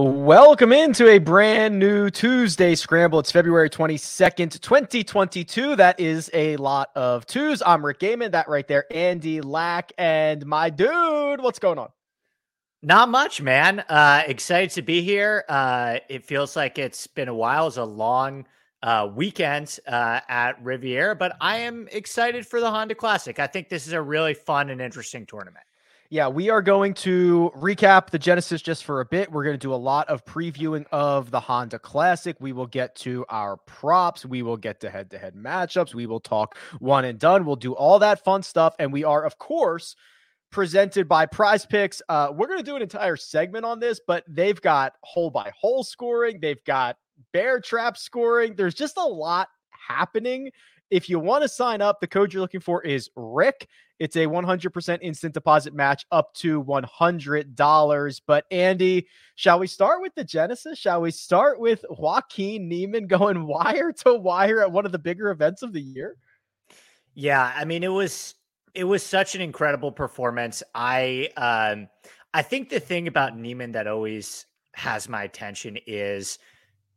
Welcome into a brand new Tuesday Scramble. It's February 22nd, 2022. That is a lot of twos. I'm Rick Gehman. That right there, Andy Lack. And my dude, what's going on? Not much, man. Uh, excited to be here. Uh, it feels like it's been a while. It's a long uh, weekend uh, at Riviera, but I am excited for the Honda Classic. I think this is a really fun and interesting tournament. Yeah, we are going to recap the Genesis just for a bit. We're going to do a lot of previewing of the Honda Classic. We will get to our props. We will get to head to head matchups. We will talk one and done. We'll do all that fun stuff. And we are, of course, presented by Prize Picks. Uh, we're going to do an entire segment on this, but they've got hole by hole scoring, they've got bear trap scoring. There's just a lot happening. If you want to sign up, the code you're looking for is Rick. It's a 100% instant deposit match up to $100. But Andy, shall we start with the Genesis? Shall we start with Joaquin Niemann going wire to wire at one of the bigger events of the year? Yeah, I mean it was it was such an incredible performance. I um I think the thing about Niemann that always has my attention is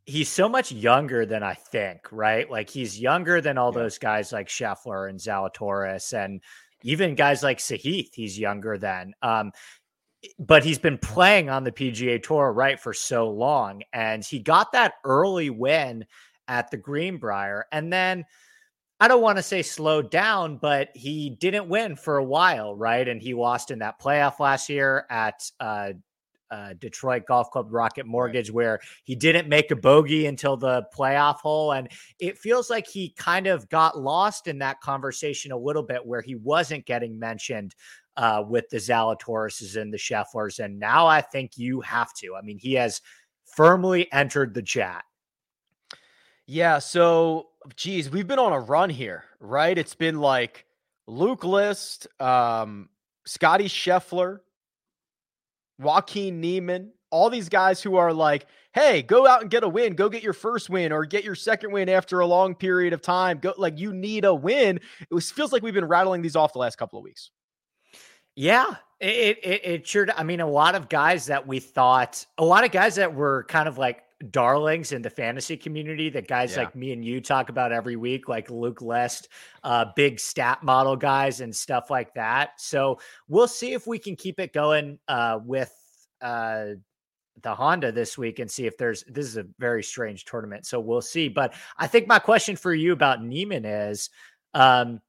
he's so much younger than I think, right? Like he's younger than all yeah. those guys like Scheffler and Zalatoris and even guys like Sahith, he's younger than. Um, but he's been playing on the PGA Tour right for so long, and he got that early win at the Greenbrier, and then I don't want to say slowed down, but he didn't win for a while, right? And he lost in that playoff last year at uh, uh, Detroit Golf Club Rocket Mortgage, where he didn't make a bogey until the playoff hole. And it feels like he kind of got lost in that conversation a little bit, where he wasn't getting mentioned uh, with the Zalatorises and the Schefflers. And now I think you have to. I mean, he has firmly entered the chat. Yeah. So, geez, we've been on a run here, right? It's been like Luke List, um, Scotty Scheffler, Joaquin Niemann, all these guys who are like, hey, go out and get a win, go get your first win or get your second win after a long period of time. Go like you need a win. It was, feels like we've been rattling these off the last couple of weeks. Yeah, it, it it sure. I mean, a lot of guys that we thought, a lot of guys that were kind of like darlings in the fantasy community that guys yeah. like me and you talk about every week, like Luke List, uh, big stat model guys and stuff like that. So we'll see if we can keep it going uh, with uh, the Honda this week and see if there's this is a very strange tournament. So we'll see. But I think my question for you about Niemann is um,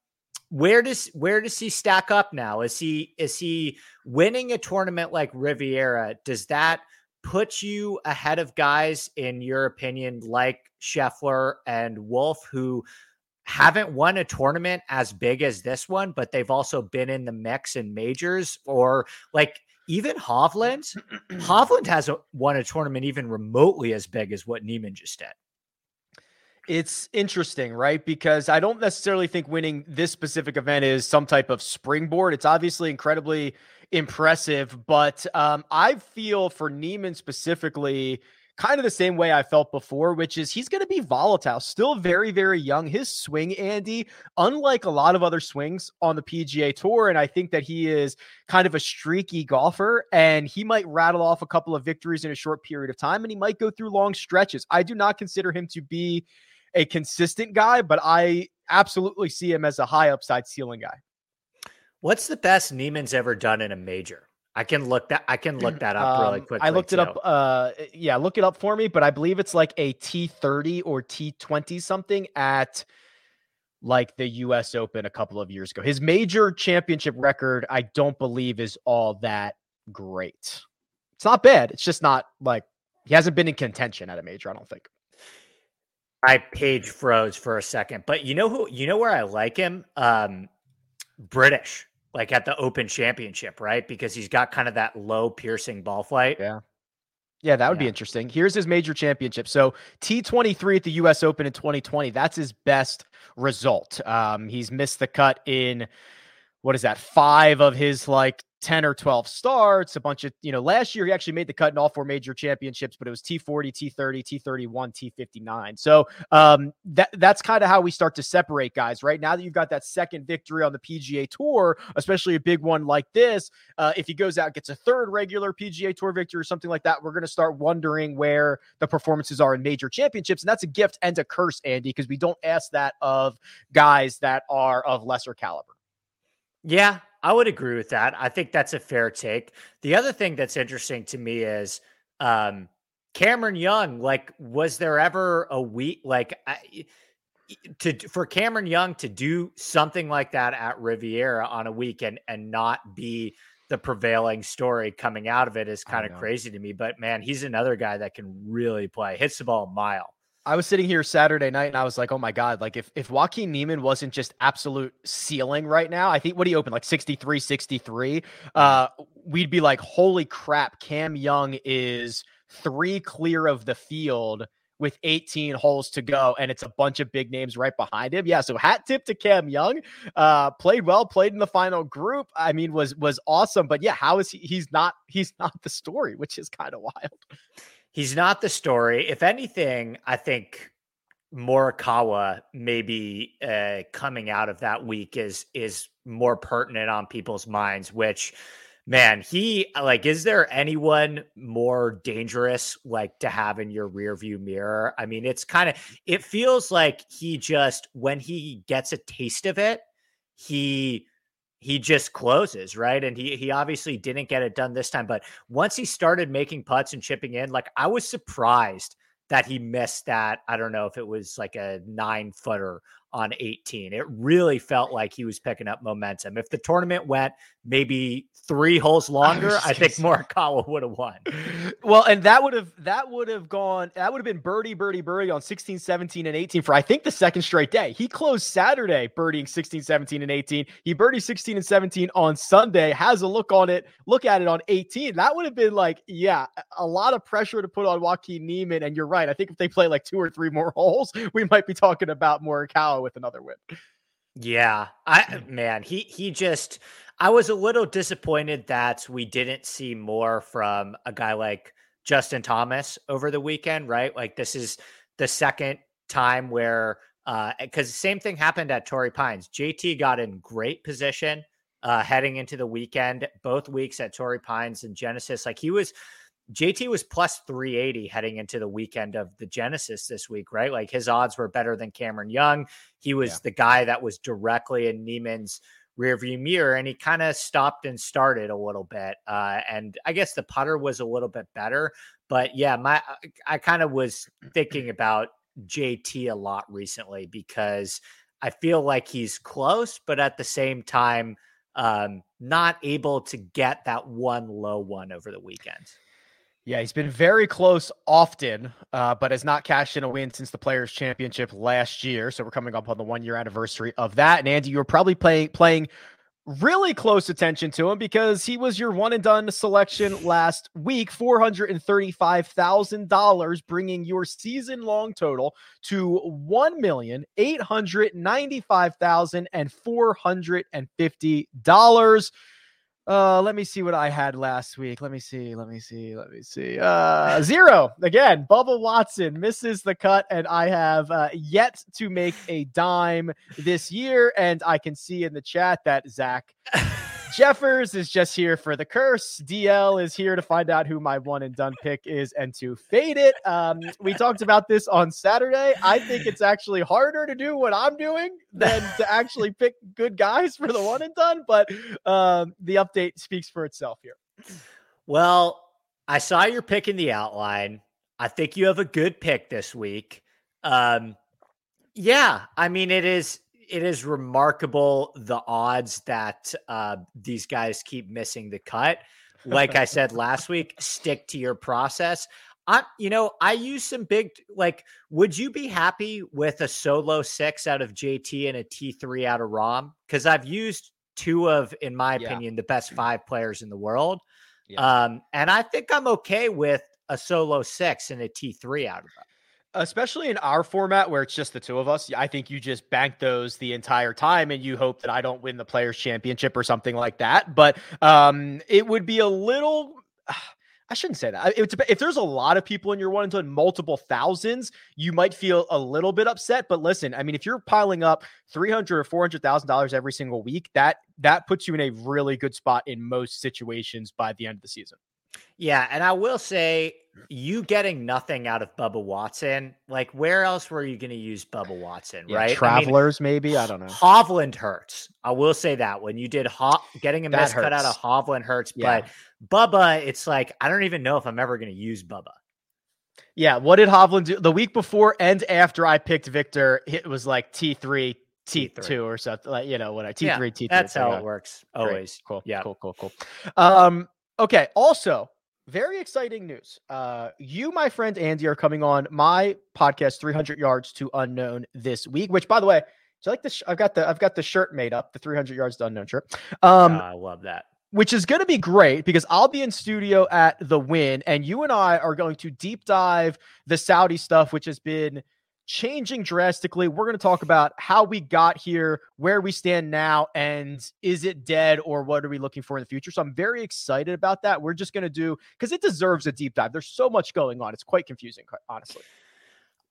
where does where does he stack up now? Is he is he winning a tournament like Riviera? Does that put you ahead of guys in your opinion like Scheffler and Wolff, who haven't won a tournament as big as this one, but they've also been in the mix in majors or like even Hovland, Hovland hasn't won a tournament even remotely as big as what Niemann just did. It's interesting, right? Because I don't necessarily think winning this specific event is some type of springboard. It's obviously incredibly impressive, but um, I feel for Niemann specifically, kind of the same way I felt before, which is he's going to be volatile, still very, very young. His swing, Andy, unlike a lot of other swings on the PGA Tour, and I think that he is kind of a streaky golfer, and he might rattle off a couple of victories in a short period of time, and he might go through long stretches. I do not consider him to be a consistent guy, but I absolutely see him as a high upside ceiling guy. What's the best Niemann's ever done in a major? I can look that I can look that up really quickly. Um, I looked too. it up. Uh, yeah, look it up for me. But I believe it's like a T thirty or T twenty something at like the U.S. Open a couple of years ago. His major championship record, I don't believe, is all that great. It's not bad. It's just not like he hasn't been in contention at a major. I don't think. My page froze for a second, but you know who? You know where I like him? Um, British like at the Open Championship, right? Because he's got kind of that low piercing ball flight. Yeah. Yeah, that would yeah. be interesting. Here's his major championship. So T23 at the US Open in 2020. That's his best result. Um, he's missed the cut in what is that? Five of his like 10 or 12 starts, a bunch of, you know, last year he actually made the cut in all four major championships, but it was T40, T30, T31, T59. So um, that that's kind of how we start to separate guys, right? Now that you've got that second victory on the PGA Tour, especially a big one like this, uh, if he goes out, gets a third regular PGA Tour victory or something like that, we're going to start wondering where the performances are in major championships. And that's a gift and a curse, Andy, because we don't ask that of guys that are of lesser caliber. Yeah, I would agree with that. I think that's a fair take. The other thing that's interesting to me is um, Cameron Young. Like, was there ever a week like I, to for Cameron Young to do something like that at Riviera on a weekend and not be the prevailing story coming out of it is kind of crazy to me. But man, he's another guy that can really play. Hits the ball a mile. I was sitting here Saturday night and I was like, oh my God, like if, if Joaquin Niemann wasn't just absolute ceiling right now, I think what he opened like 63, 63, mm-hmm. uh, we'd be like, holy crap, Cam Young is three clear of the field with 18 holes to go, and it's a bunch of big names right behind him. Yeah, so hat tip to Cam Young. Uh, played well, played in the final group. I mean, was was awesome. But yeah, how is he? He's not he's not the story, which is kind of wild. He's not the story. If anything, I think Morikawa maybe uh, coming out of that week is is more pertinent on people's minds. Which, man, he like is there anyone more dangerous like to have in your rear view mirror? I mean, it's kind of it feels like he just when he gets a taste of it, he he just closes, right? And he he obviously didn't get it done this time, but once he started making putts and chipping in, like I was surprised that he missed that. I don't know if it was like a nine footer on 18. It really felt like he was picking up momentum. If the tournament went maybe three holes longer, I, I think Morikawa would have won. Well, and that would have that would have gone that would have been birdie, birdie, birdie on 16, 17, and 18 for I think the second straight day. He closed Saturday birdieing 16, 17, and 18. He birdied 16 and 17 on Sunday, has a look on it, look at it on 18. That would have been like, yeah, a lot of pressure to put on Joaquin Niemann. And you're right. I think if they play like two or three more holes, we might be talking about Morikawa with another win. Yeah, I man, he he just I was a little disappointed that we didn't see more from a guy like Justin Thomas over the weekend, right? Like this is the second time where uh because the same thing happened at Torrey Pines. JT got in great position uh heading into the weekend, both weeks at Torrey Pines and Genesis. Like he was JT was plus 380 heading into the weekend of the Genesis this week, right? Like his odds were better than Cameron Young. He was yeah. the guy that was directly in Niemann's rearview mirror, and he kind of stopped and started a little bit. Uh, and I guess the putter was a little bit better, but yeah, my I kind of was thinking about JT a lot recently because I feel like he's close, but at the same time, um, not able to get that one low one over the weekend. Yeah, he's been very close often, uh, but has not cashed in a win since the Players Championship last year. So we're coming up on the one year anniversary of that. And Andy, you were probably playing playing really close attention to him because he was your one and done selection last week, four hundred and thirty five thousand dollars, bringing your season long total to one million eight hundred ninety five thousand and four hundred and fifty dollars. Uh, let me see what I had last week. Let me see. Let me see. Let me see. Uh, zero again. Bubba Watson misses the cut, and I have uh, yet to make a dime this year. And I can see in the chat that Zach Jeffers is just here for the curse. DL is here to find out who my one and done pick is and to fade it. Um, we talked about this on Saturday. I think it's actually harder to do what I'm doing than to actually pick good guys for the one and done. But um, the update speaks for itself here. Well, I saw your pick in the outline. I think you have a good pick this week. Um, yeah, I mean it is it is remarkable the odds that uh, these guys keep missing the cut. Like I said last week, stick to your process. I, you know, I use some big like. Would you be happy with a solo six out of JT and a T three out of Rahm? Because I've used two of, in my yeah. opinion, the best five players in the world. Yeah. Um, and I think I'm okay with a solo six and a T three out of them. Especially in our format where it's just the two of us. I think you just bank those the entire time and you hope that I don't win the players championship or something like that. But um, it would be a little I shouldn't say that. It's, if there's a lot of people in your one to multiple thousands, you might feel a little bit upset. But listen, I mean, if you're piling up three hundred or four hundred thousand dollars every single week, that that puts you in a really good spot in most situations by the end of the season. Yeah, and I will say you getting nothing out of Bubba Watson, like where else were you going to use Bubba Watson, yeah, right? Travelers, I mean, maybe I don't know. Hovland hurts. I will say that when you did Ho- getting a miss cut out of Hovland hurts, yeah. but Bubba, it's like I don't even know if I'm ever going to use Bubba. Yeah, what did Hovland do the week before and after I picked Victor? It was like T three, T two or something like you know what I T three, T three. That's how it works. Always Great. cool. Yeah, cool, cool, cool. Um, okay. Also, very exciting news. Uh, you, my friend Andy, are coming on my podcast, 300 Yards to Unknown, this week. Which, by the way, do you like this? Sh- I've got the I've got the shirt made up, the 300 Yards to Unknown shirt. Um, I love that. Which is going to be great because I'll be in studio at the Win, and you and I are going to deep dive the Saudi stuff, which has been changing drastically. We're going to talk about how we got here, where we stand now, and is it dead or what are we looking for in the future? So I'm very excited about that. We're just going to do because it deserves a deep dive. There's so much going on. It's quite confusing, honestly.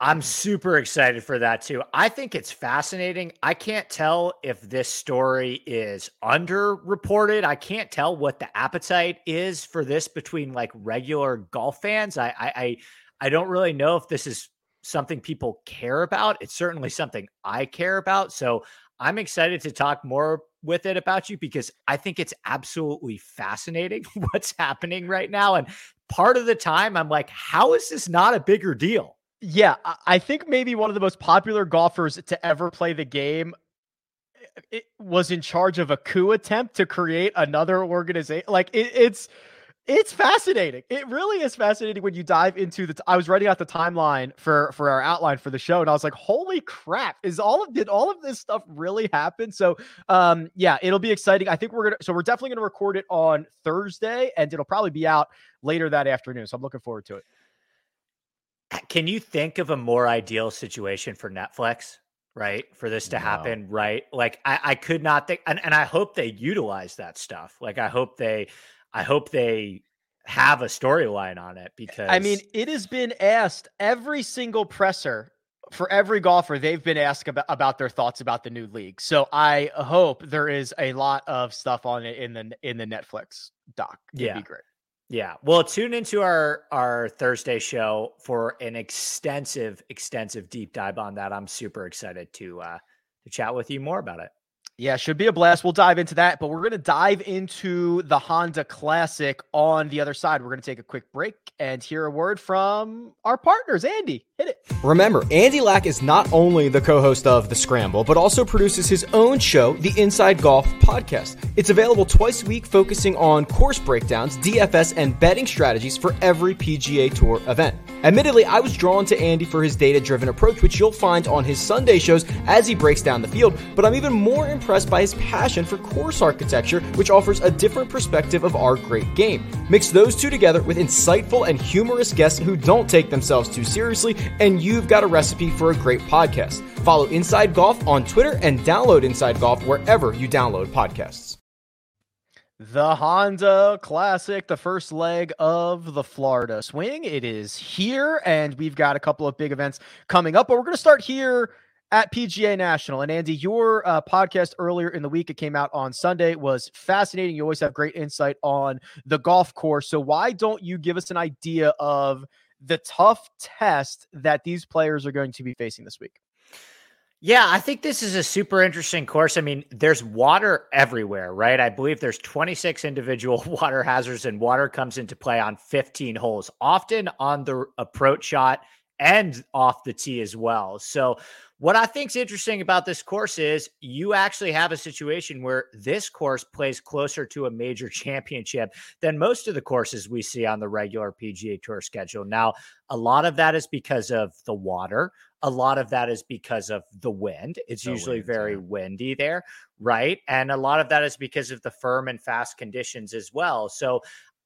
I'm super excited for that too. I think it's fascinating. I can't tell if this story is underreported. I can't tell what the appetite is for this between like regular golf fans. I I I, I don't really know if this is something people care about. It's certainly something I care about. So I'm excited to talk more with it about you because I think it's absolutely fascinating what's happening right now. And part of the time, I'm like, how is this not a bigger deal? Yeah, I think maybe one of the most popular golfers to ever play the game eh, it was in charge of a coup attempt to create another organization. Like it, it's it's fascinating. It really is fascinating when you dive into the. T- I was writing out the timeline for for our outline for the show, and I was like, "Holy crap! Is all of did all of this stuff really happen?" So, um, yeah, it'll be exciting. I think we're gonna. So we're definitely gonna record it on Thursday, and it'll probably be out later that afternoon. So I'm looking forward to it. Can you think of a more ideal situation for Netflix? Right for this to happen, right? Like I, I could not think, and, and I hope they utilize that stuff. Like I hope they I hope they have a storyline on it because I mean, it has been asked every single presser for every golfer they've been asked about, about their thoughts about the new league. So I hope there is a lot of stuff on it in the in the Netflix doc. It'd yeah. be great. Yeah. Well, tune into our our Thursday show for an extensive extensive deep dive on that. I'm super excited to uh to chat with you more about it. Yeah, should be a blast. We'll dive into that, but we're going to dive into the Honda Classic on the other side. We're going to take a quick break and hear a word from our partners. Andy, hit it. Remember, Andy Lack is not only the co host of The Scramble, but also produces his own show, the Inside Golf Podcast. It's available twice a week, focusing on course breakdowns, DFS, and betting strategies for every PGA Tour event. Admittedly, I was drawn to Andy for his data driven approach, which you'll find on his Sunday shows as he breaks down the field, but I'm even more impressed by his passion for course architecture, which offers a different perspective of our great game. Mix those two together with insightful and humorous guests who don't take themselves too seriously, and you've got a recipe for a great podcast. Follow Inside Golf on Twitter and download Inside Golf wherever you download podcasts. The Honda Classic, the first leg of the Florida Swing. It is here, and we've got a couple of big events coming up, but we're going to start here at PGA National. And Andy, your uh, podcast earlier in the week, it came out on Sunday, was fascinating. You always have great insight on the golf course. So, why don't you give us an idea of the tough test that these players are going to be facing this week? Yeah, I think this is a super interesting course. I mean, there's water everywhere, right? I believe there's 26 individual water hazards, and water comes into play on 15 holes, often on the approach shot and off the tee as well. So, what I think is interesting about this course is you actually have a situation where this course plays closer to a major championship than most of the courses we see on the regular PGA Tour schedule. Now, a lot of that is because of the water. A lot of that is because of the wind. It's the usually wind, very yeah. windy there, right? And a lot of that is because of the firm and fast conditions as well. So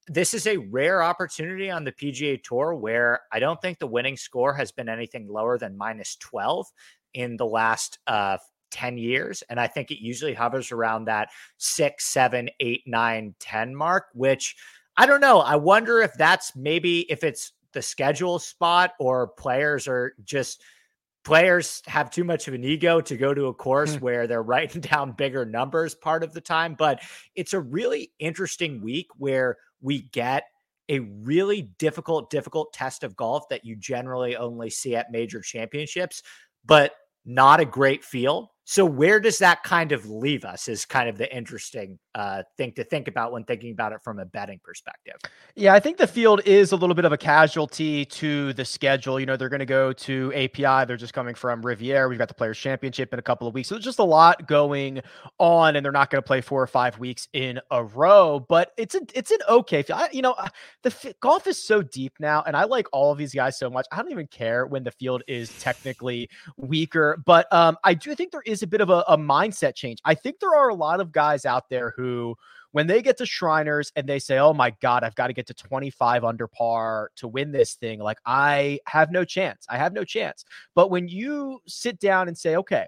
this is a rare opportunity on the PGA Tour where I don't think the winning score has been anything lower than minus 12 in the last uh, 10 years. And I think it usually hovers around that six, seven, eight, nine, 10 mark, which I don't know. I wonder if that's maybe if it's the schedule spot or players are just players have too much of an ego to go to a course hmm. where they're writing down bigger numbers part of the time. But it's a really interesting week where we get a really difficult, difficult test of golf that you generally only see at major championships, but not a great field. So where does that kind of leave us is kind of the interesting uh, thing to think about when thinking about it from a betting perspective. Yeah, I think the field is a little bit of a casualty to the schedule. You know, they're going to go to API. They're just coming from Riviera. We've got the Players Championship in a couple of weeks. So just a lot going on, and they're not going to play four or five weeks in a row. But it's a, it's an okay field. I, you know, the golf is so deep now, and I like all of these guys so much. I don't even care when the field is technically weaker. But um, I do think there is is a bit of a, a mindset change. I think there are a lot of guys out there who when they get to Shriners and they say, "Oh my God, I've got to get to 25 under par to win this thing," like I have no chance. I have no chance. But when you sit down and say, "Okay,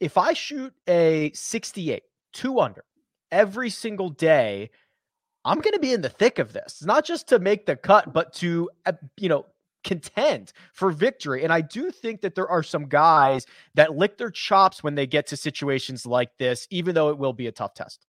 if I shoot a 68, two under every single day." I'm going to be in the thick of this, not just to make the cut, but to, uh, you know, contend for victory. And I do think that there are some guys that lick their chops when they get to situations like this, even though it will be a tough test.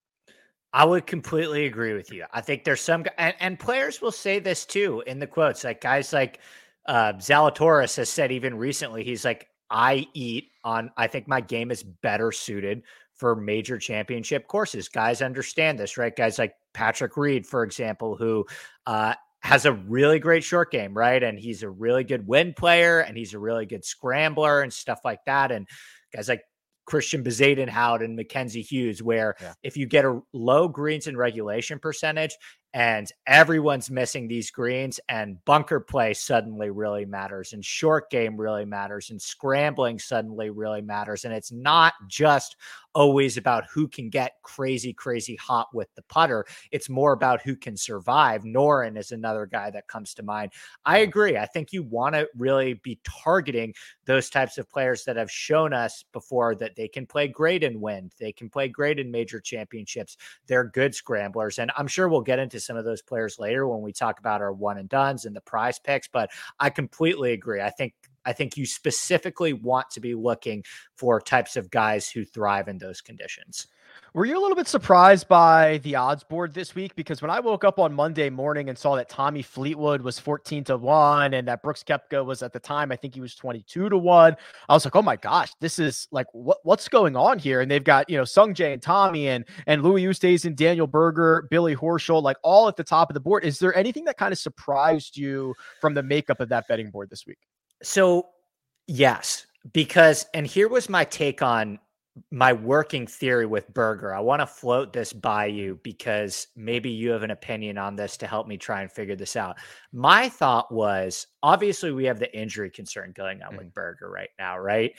I would completely agree with you. I think there's some, and, and players will say this too in the quotes. Like guys like uh, Zalatoris has said even recently, he's like, I eat on, I think my game is better suited for major championship courses. Guys understand this, right? Guys like Patrick Reed, for example, who uh, has a really great short game, right? And he's a really good win player and he's a really good scrambler and stuff like that. And guys like Christian Bezuidenhout and Mackenzie Hughes, where yeah. if you get a low greens and regulation percentage and everyone's missing these greens and bunker play suddenly really matters and short game really matters and scrambling suddenly really matters. And it's not just always about who can get crazy, crazy hot with the putter. It's more about who can survive. Noren is another guy that comes to mind. I agree. I think you want to really be targeting those types of players that have shown us before that they can play great in wind, they can play great in major championships. They're good scramblers. And I'm sure we'll get into some of those players later when we talk about our one and duns and the prize picks. But I completely agree. I think I think you specifically want to be looking for types of guys who thrive in those conditions. Were you a little bit surprised by the odds board this week? Because when I woke up on Monday morning and saw that Tommy Fleetwood was 14 to 1 and that Brooks Koepka was at the time, I think he was 22 to 1, I was like, oh my gosh, this is like, what, what's going on here? And they've got, you know, Sungjae and Tommy and, and Louis Oosthuizen, and Daniel Berger, Billy Horschel, like all at the top of the board. Is there anything that kind of surprised you from the makeup of that betting board this week? So, yes, because, and here was my take on my working theory with Berger. I want to float this by you because maybe you have an opinion on this to help me try and figure this out. My thought was obviously we have the injury concern going on mm. with Berger right now, right?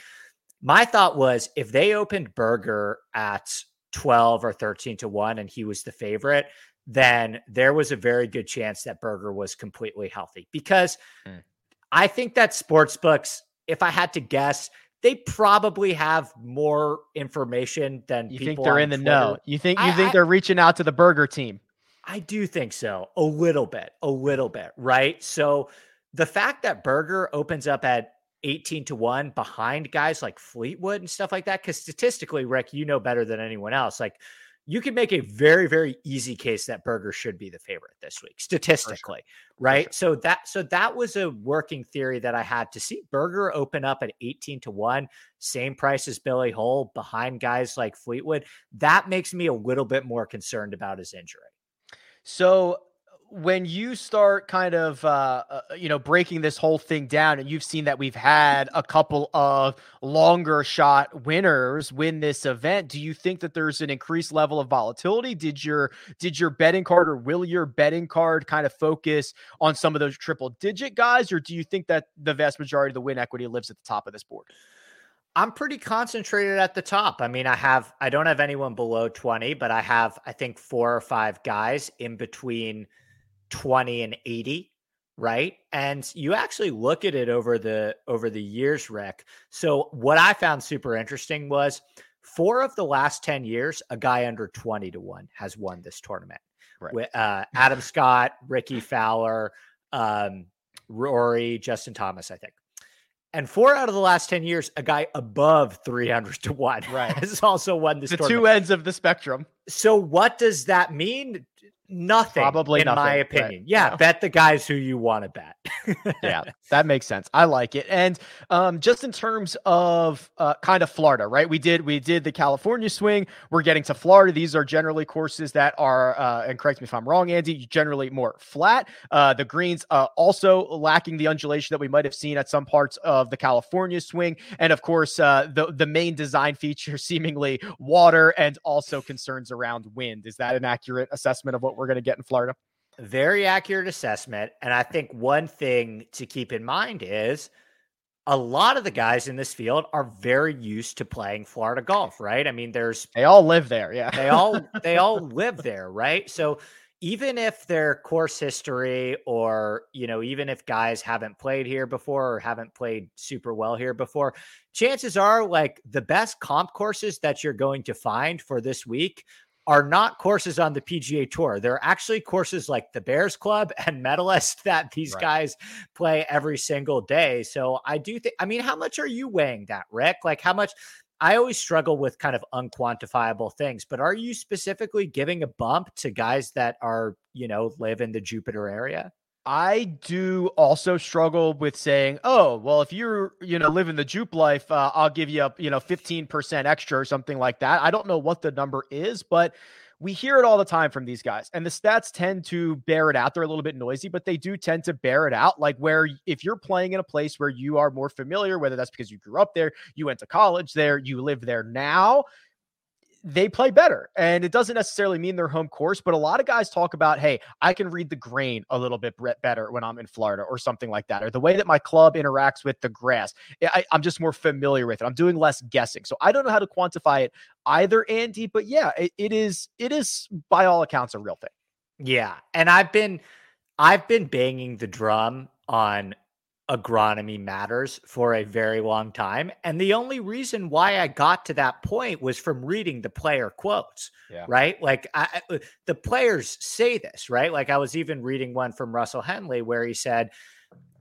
My thought was if they opened Berger at 12 or 13 to 1 and he was the favorite, then there was a very good chance that Berger was completely healthy because mm. I think that sports books, if I had to guess, they probably have more information than you think they're in the Twitter. know. You think you I, think I, they're reaching out to the Berger team? I do think so, a little bit, a little bit, right? So the fact that Berger opens up at 18 to 1 behind guys like Fleetwood and stuff like that cuz statistically Rick you know better than anyone else like you can make a very very easy case that Berger should be the favorite this week statistically sure. right sure. so that so that was a working theory that i had to see Berger open up at 18 to 1 same price as billy hole behind guys like fleetwood that makes me a little bit more concerned about his injury so when you start kind of uh, uh, you know breaking this whole thing down and you've seen that we've had a couple of longer shot winners win this event do you think that there's an increased level of volatility did your did your betting card or will your betting card kind of focus on some of those triple digit guys or do you think that the vast majority of the win equity lives at the top of this board I'm pretty concentrated at the top. I mean, I have I don't have anyone below 20, but I have I think four or five guys in between 20 and 80 right and you actually look at it over the over the years rick so what i found super interesting was four of the last 10 years a guy under 20 to 1 has won this tournament right. with uh, adam scott rickie fowler um, rory justin thomas i think and four out of the last 10 years, a guy above 300 to 1 right. has also won this the tournament. two ends of the spectrum. So, what does that mean? Nothing, probably in nothing, my opinion. Yeah, bet the guys who you want to bet. yeah, that makes sense. I like it. And um, just in terms of uh, kind of Florida, right? We did we did the California swing. We're getting to Florida. These are generally courses that are, uh, and correct me if I'm wrong, Andy, generally more flat. Uh, the greens uh, also lacking the undulation that we might have seen at some parts of the California swing, and of course uh, the the main design feature seemingly water and also concerns around wind. Is that an accurate assessment of what we're going to get in Florida? Very accurate assessment. And I think one thing to keep in mind is a lot of the guys in this field are very used to playing Florida golf, right? I mean, there's they all live there, yeah. they all they all live there, right? So even if their course history or you know even if guys haven't played here before or haven't played super well here before chances are like the best comp courses that you're going to find for this week are not courses on the PGA Tour. They're actually courses like the Bears Club and Medalist that these right. guys play every single day. So I do think, I mean, how much are you weighing that, Rick? Like, how much? I always struggle with kind of unquantifiable things, but are you specifically giving a bump to guys that are, you know, live in the Jupiter area? I do also struggle with saying, "Oh, well, if you're, you know, living the jupe life, uh, I'll give you, a, you know, 15% extra or something like that." I don't know what the number is, but we hear it all the time from these guys. And the stats tend to bear it out. They're a little bit noisy, but they do tend to bear it out. Like where if you're playing in a place where you are more familiar, whether that's because you grew up there, you went to college there, you live there now, they play better. And it doesn't necessarily mean their home course, but a lot of guys talk about, hey, I can read the grain a little bit better when I'm in Florida or something like that, or the way that my club interacts with the grass. I, am just more familiar with it. I'm doing less guessing. So I don't know how to quantify it either, Andy, but yeah, it, it is, it is by all accounts a real thing. Yeah. And I've been, I've been banging the drum on agronomy matters for a very long time. And the only reason why I got to that point was from reading the player quotes, yeah. right? Like I, uh, the players say this, right? Like I was even reading one from Russell Henley where he said,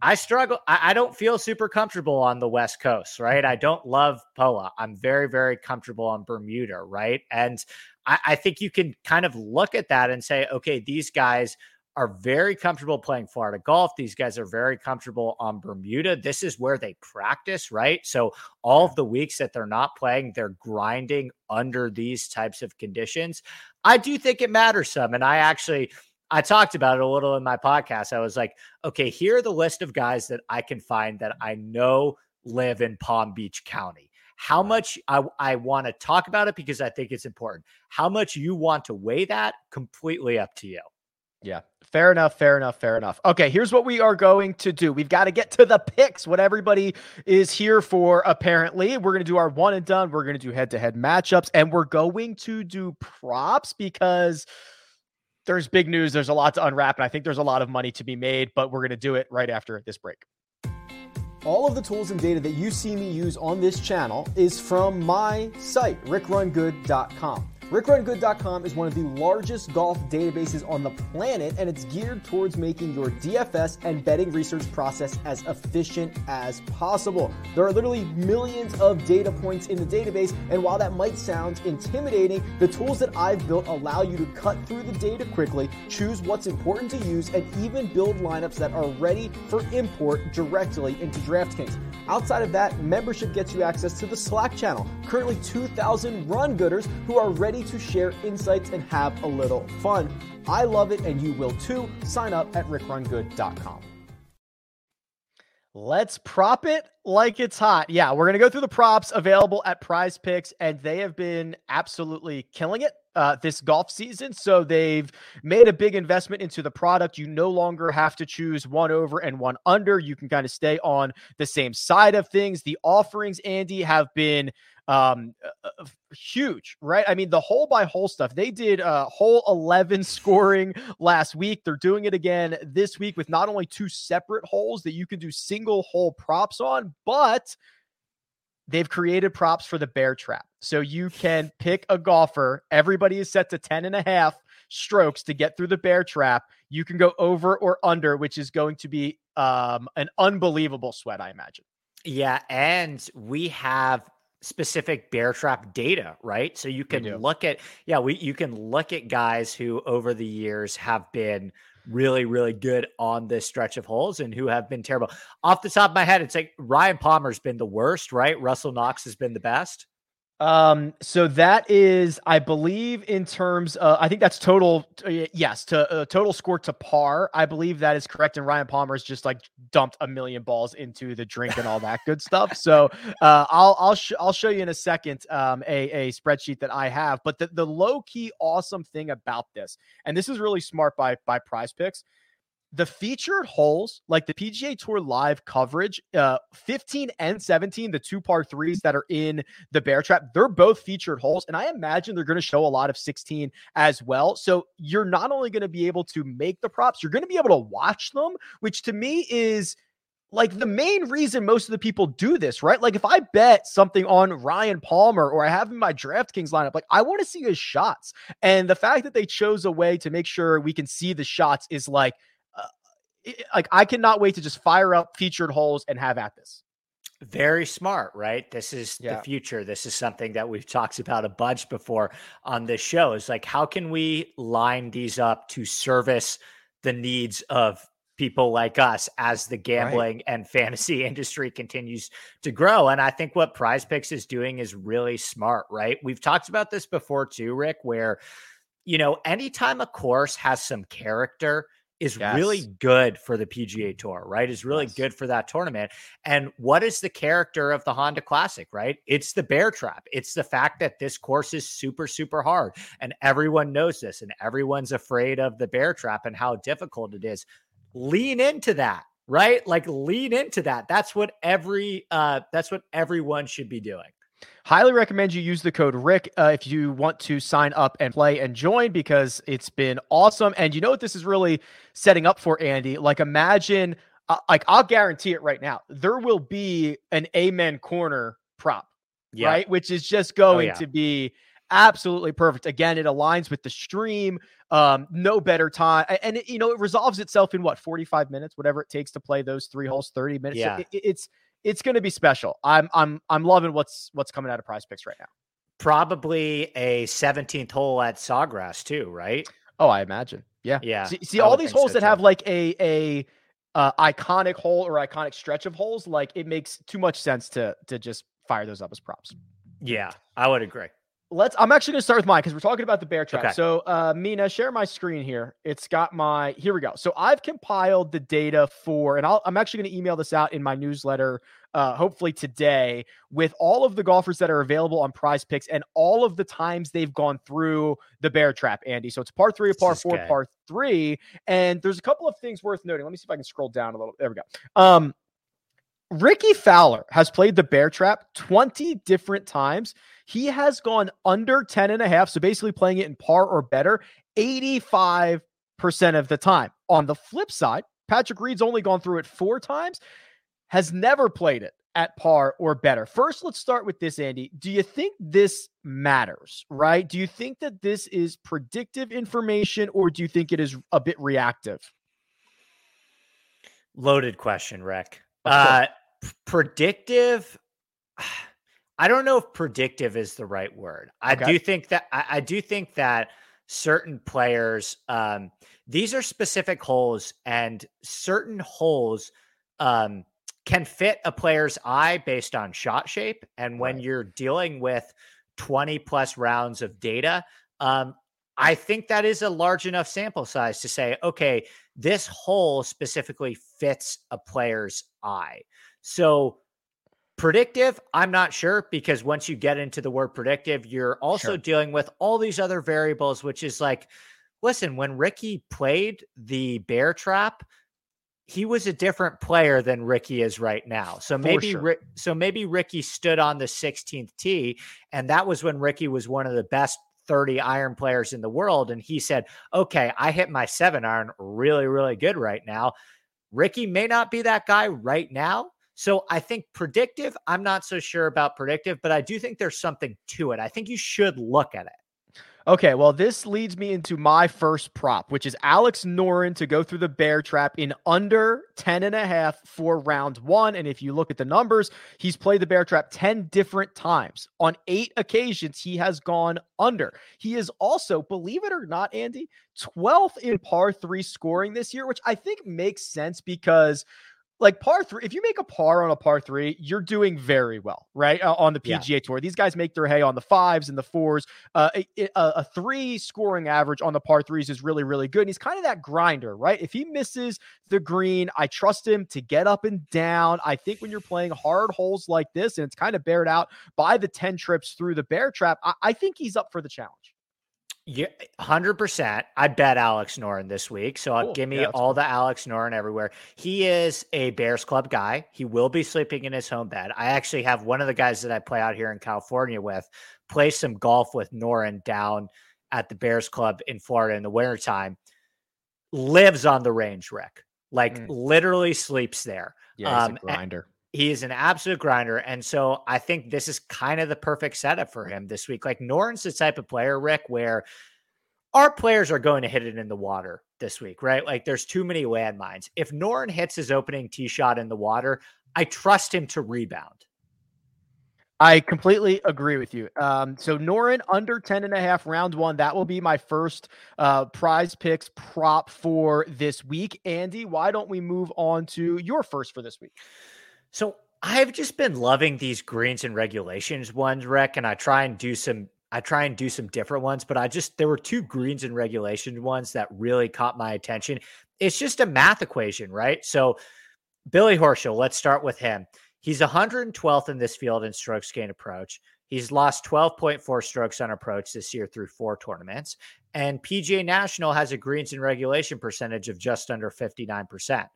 I struggle. I, I don't feel super comfortable on the West Coast, right? I don't love POA. I'm very, very comfortable on Bermuda, right? And I, I think you can kind of look at that and say, okay, these guys are very comfortable playing Florida golf. These guys are very comfortable on Bermuda. This is where they practice, right? So all of the weeks that they're not playing, they're grinding under these types of conditions. I do think it matters some. And I actually I talked about it a little in my podcast. I was like, okay, here are the list of guys that I can find that I know live in Palm Beach County. How much I, I want to talk about it because I think it's important. How much you want to weigh that, completely up to you. Yeah, fair enough, fair enough, fair enough. Okay, here's what we are going to do. We've got to get to the picks, what everybody is here for, apparently. We're going to do our one and done. We're going to do head to head matchups, and we're going to do props because there's big news. There's a lot to unwrap, and I think there's a lot of money to be made, but we're going to do it right after this break. All of the tools and data that you see me use on this channel is from my site, rickrungood.com. RickRunGood.com is one of the largest golf databases on the planet, and it's geared towards making your DFS and betting research process as efficient as possible. There are literally millions of data points in the database, and while that might sound intimidating, the tools that I've built allow you to cut through the data quickly, choose what's important to use, and even build lineups that are ready for import directly into DraftKings. Outside of that, membership gets you access to the Slack channel, currently 2,000 run gooders who are ready to share insights and have a little fun. I love it and you will too. Sign up at rickrungood.com. Let's prop it like it's hot. Yeah, we're going to go through the props available at Prize Picks, and they have been absolutely killing it uh, this golf season. So they've made a big investment into the product. You no longer have to choose one over and one under. You can kind of stay on the same side of things. The offerings, Andy, have been Um, uh, uh huge, right? I mean, the hole by hole stuff. They did uh, hole 11 scoring last week. They're doing it again this week with not only two separate holes that you can do single hole props on, but they've created props for the bear trap. So you can pick a golfer. Everybody is set to 10 and a half strokes to get through the bear trap. You can go over or under, which is going to be um, an unbelievable sweat, I imagine. Yeah. And we have specific bear trap data, right? So you can look at, yeah, we you can look at guys who over the years have been really, really good on this stretch of holes and who have been terrible. Off the top of my head, it's like Ryan Palmer's been the worst, right? Russell Knox has been the best. Um, so that is, I believe, in terms, uh, I think that's total. Uh, yes, to uh, total score to par. I believe that is correct. And Ryan Palmer's just like dumped a million balls into the drink and all that good stuff. So uh, I'll I'll sh- I'll show you in a second um, a a spreadsheet that I have. But the the low key awesome thing about this, and this is really smart by by Prize Picks the featured holes, like the PGA Tour live coverage, uh, 15 and 17, the two par threes that are in the bear trap, they're both featured holes. And I imagine they're going to show a lot of 16 as well. So you're not only going to be able to make the props, you're going to be able to watch them, which to me is like the main reason most of the people do this, right? Like if I bet something on Ryan Palmer or I have in my DraftKings lineup, like I want to see his shots. And the fact that they chose a way to make sure we can see the shots is like, like I cannot wait to just fire up featured holes and have at this. Very smart, right? This is yeah. the future. This is something that we've talked about a bunch before on this show. Is like, how can we line these up to service the needs of people like us as the gambling right. and fantasy industry continues to grow? And I think what Prize Picks is doing is really smart, right? We've talked about this before too, Rick, where you know, anytime a course has some character is yes. really good for the PGA Tour, right? Is really yes. good for that tournament. And what is the character of the Honda Classic, right? It's the bear trap. It's the fact that this course is super, super hard. And everyone knows this, and everyone's afraid of the bear trap and how difficult it is. Lean into that, right? Like lean into that. That's what every uh that's what everyone should be doing. Highly recommend you use the code Rick uh, if you want to sign up and play and join because it's been awesome. And you know what this is really setting up for, Andy? Like, imagine, uh, like, I'll guarantee it right now. There will be an Amen Corner prop, yeah. right? Which is just oh, going oh, yeah. to be absolutely perfect. Again, it aligns with the stream. Um, no better time, and it, you know it resolves itself in what forty five minutes, whatever it takes to play those three holes, thirty minutes. Yeah, so it, it's it's going to be special. I'm I'm I'm loving what's what's coming out of Prize Picks right now. Probably a 17th hole at Sawgrass too, right? Oh, I imagine. Yeah, yeah. See, see all these holes so that too. have like a a uh, iconic hole or iconic stretch of holes, like it makes too much sense to to just fire those up as props. Yeah, I would agree let's i'm actually going to start with mine because we're talking about the bear trap okay. so uh mina share my screen here it's got my here we go so i've compiled the data for and i am actually going to email this out in my newsletter uh hopefully today with all of the golfers that are available on prize picks and all of the times they've gone through the bear trap andy so it's par three par four par three and there's a couple of things worth noting let me see if i can scroll down a little there we go um Rickie Fowler has played the bear trap 20 different times. He has gone under 10 and a half. So basically playing it in par or better 85% of the time. On the flip side, Patrick Reed's only gone through it four times, has never played it at par or better. First, let's start with this, Andy. Do you think this matters, right? Do you think that this is predictive information or do you think it is a bit reactive? Loaded question, Rick. Uh, predictive. I don't know if predictive is the right word. I okay. do think that I, I, do think that certain players, um, these are specific holes, and certain holes um, can fit a player's eye based on shot shape. And when right. you're dealing with 20 plus rounds of data, um, I think that is a large enough sample size to say, okay, this hole specifically fits a player's eye. So Predictive, I'm not sure because once you get into the word predictive, you're also sure. dealing with all these other variables, which is like, listen, when Rickie played the bear trap, he was a different player than Rickie is right now. So maybe sure. so maybe Rickie stood on the 16th tee and that was when Rickie was one of the best 30 iron players in the world and he said, "Okay, I hit my 7 iron really really good right now." Rickie may not be that guy right now. So I think predictive, I'm not so sure about predictive, but I do think there's something to it. I think you should look at it. Okay, well, this leads me into my first prop, which is Alex Noren to go through the bear trap in under 10 and a half for round one. And if you look at the numbers, he's played the bear trap 10 different times. On eight occasions, he has gone under. He is also, believe it or not, Andy, 12th in par three scoring this year, which I think makes sense because like par three, if you make a par on a par three, you're doing very well, right? Uh, on the PGA yeah. Tour, these guys make their hay on the fives and the fours. Uh, a, a, a, three scoring average on the par threes is really, really good. And he's kind of that grinder, right? If he misses the green, I trust him to get up and down. I think when you're playing hard holes like this, and it's kind of bared out by the 10 trips through the bear trap, I, I think he's up for the challenge. Yeah, hundred percent. I bet Alex Noren this week, so cool. give me yeah, all cool. the Alex Noren everywhere. He is a Bears Club guy. He will be sleeping in his home bed. I actually have one of the guys that I play out here in California with play some golf with Noren down at the Bears Club in Florida in the wintertime. Lives on the range, Rick. Like mm. literally sleeps there. Yeah, um, grinder. He is an absolute grinder. And so I think this is kind of the perfect setup for him this week. Like Noren's the type of player, Rick, where our players are going to hit it in the water this week, right? Like there's too many landmines. If Noren hits his opening tee shot in the water, I trust him to rebound. I completely agree with you. Um, so Noren under 10 and a half round one. That will be my first uh, prize picks prop for this week. Andy, why don't we move on to your first for this week? So I've just been loving these greens and regulations ones, Rick, and I try and do some I try and do some different ones, but I just there were two greens and regulation ones that really caught my attention. It's just a math equation, right? So Billy Horschel, let's start with him. He's 112th in this field in strokes gain approach. He's lost 12.4 strokes on approach this year through four tournaments. And PGA National has a greens and regulation percentage of just under 59%. Mm.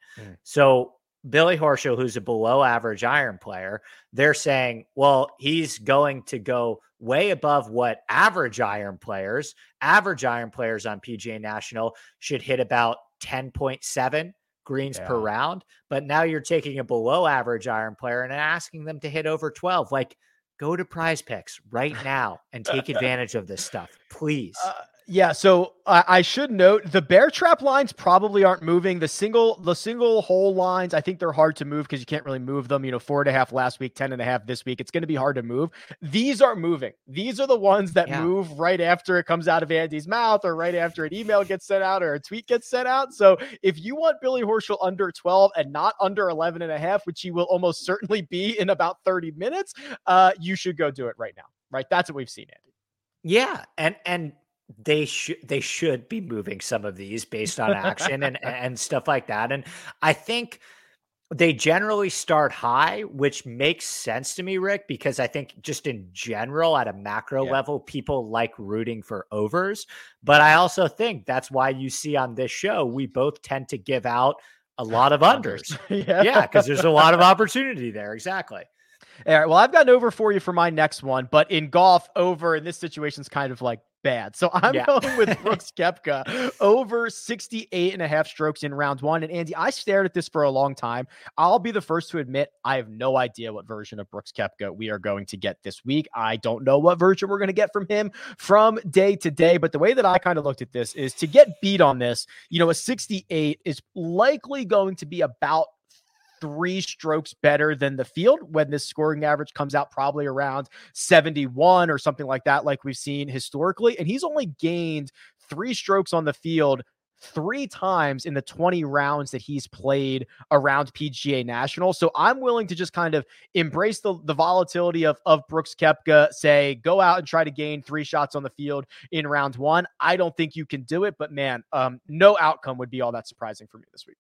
So Billy Horschel, who's a below average iron player, they're saying, well, he's going to go way above what average iron players, average iron players on PGA National should hit about 10.7 greens yeah. per round. But now you're taking a below average iron player and asking them to hit over 12. Like, go to prize picks right now and take advantage of this stuff, please. Uh, yeah, so I, I, should note the bear trap lines probably aren't moving. The single the single hole lines, I think they're hard to move because you can't really move them. You know, four and a half last week, ten and a half this week. It's going to be hard to move. These are moving. These are the ones that yeah. move right after it comes out of Andy's mouth or right after an email gets sent out or a tweet gets sent out. So if you want Billy Horschel under 12 and not under 11 and a half, which he will almost certainly be in about 30 minutes, uh, you should go do it right now. Right. That's what we've seen, Andy. Yeah. And and they should they should be moving some of these based on action and and stuff like that. And I think they generally start high, which makes sense to me, Rick, because I think just in general, at a macro yeah. level, people like rooting for overs. But I also think that's why you see on this show, we both tend to give out a lot of unders. yeah, because there's a lot of opportunity there. Exactly. All right. Well, I've got an over for you for my next one, but in golf, over in this situation is kind of like bad. So I'm yeah. going with Brooks Koepka over 68 and a half strokes in round one. And Andy, I stared at this for a long time. I'll be the first to admit I have no idea what version of Brooks Koepka we are going to get this week. I don't know what version we're going to get from him from day to day. But the way that I kind of looked at this is to get beat on this, you know, a 68 is likely going to be about three strokes better than the field when this scoring average comes out probably around 71 or something like that, like we've seen historically. And he's only gained three strokes on the field three times in the 20 rounds that he's played around PGA National. So I'm willing to just kind of embrace the, the volatility of, of Brooks Koepka, say, go out and try to gain three shots on the field in round one. I don't think you can do it, but man, um, no outcome would be all that surprising for me this week.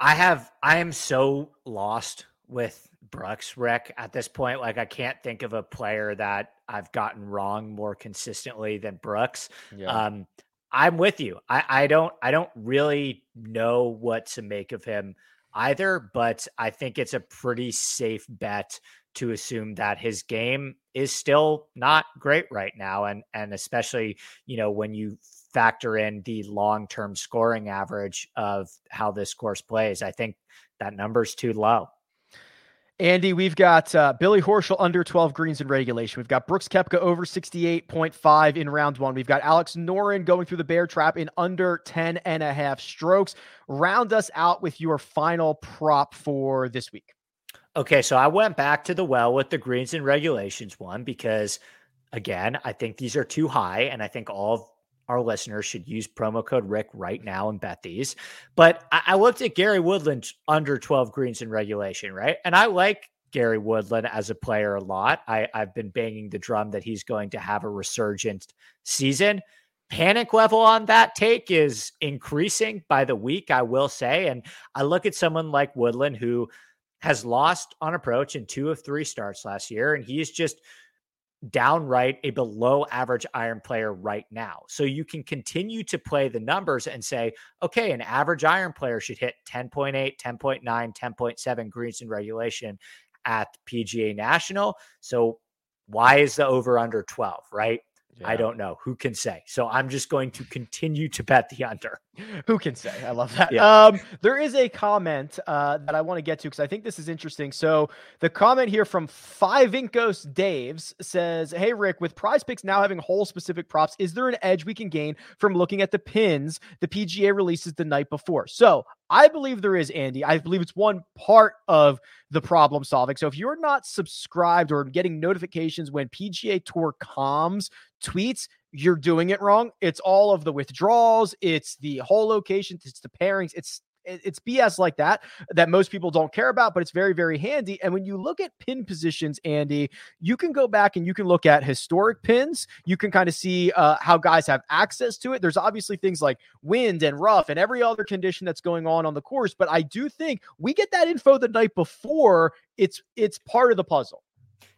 I have I am so lost with Brooks Rick at this point. Like I can't think of a player that I've gotten wrong more consistently than Brooks. Yeah. Um, I'm with you. I, I don't I don't really know what to make of him either, but I think it's a pretty safe bet to assume that his game is still not great right now and and especially you know when you factor in the long-term scoring average of how this course plays i think that number's too low Andy, we've got uh, Billy Horschel under 12 greens in regulation. We've got Brooks Koepka over 68.5 in round one. We've got Alex Noren going through the bear trap in under 10 and a half strokes. Round us out with your final prop for this week. Okay, so I went back to the well with the greens and regulations one because, again, I think these are too high, and I think all of our listeners should use promo code Rick right now and bet these. But I, I looked at Gary Woodland under 12 greens in regulation, right? And I like Gary Woodland as a player a lot. I, I've been banging the drum that he's going to have a resurgent season. Panic level on that take is increasing by the week, I will say. And I look at someone like Woodland who has lost on approach in two of three starts last year, and he's just downright a below average iron player right now. So you can continue to play the numbers and say, okay, an average iron player should hit 10.8, 10.9, 10.7 greens in regulation at PGA National. So why is the over under 12, right? Yeah. I don't know. Who can say? So I'm just going to continue to bet the under. Who can say? I love that. Yeah. Um, there is a comment uh, that I want to get to because I think this is interesting. So the comment here from Five Incos Daves says, "Hey Rick, with Prize Picks now having hole specific props, is there an edge we can gain from looking at the pins the PGA releases the night before?" So I believe there is, Andy. I believe it's one part of the problem solving. So if you're not subscribed or getting notifications when PGA Tour comms tweets, you're doing it wrong. It's all of the withdrawals, it's the hole locations, it's the pairings, it's it's BS like that that most people don't care about, but it's very, very handy. And when you look at pin positions, Andy, you can go back and you can look at historic pins. You can kind of see uh, how guys have access to it. There's obviously things like wind and rough and every other condition that's going on on the course, but I do think we get that info the night before. It's it's part of the puzzle.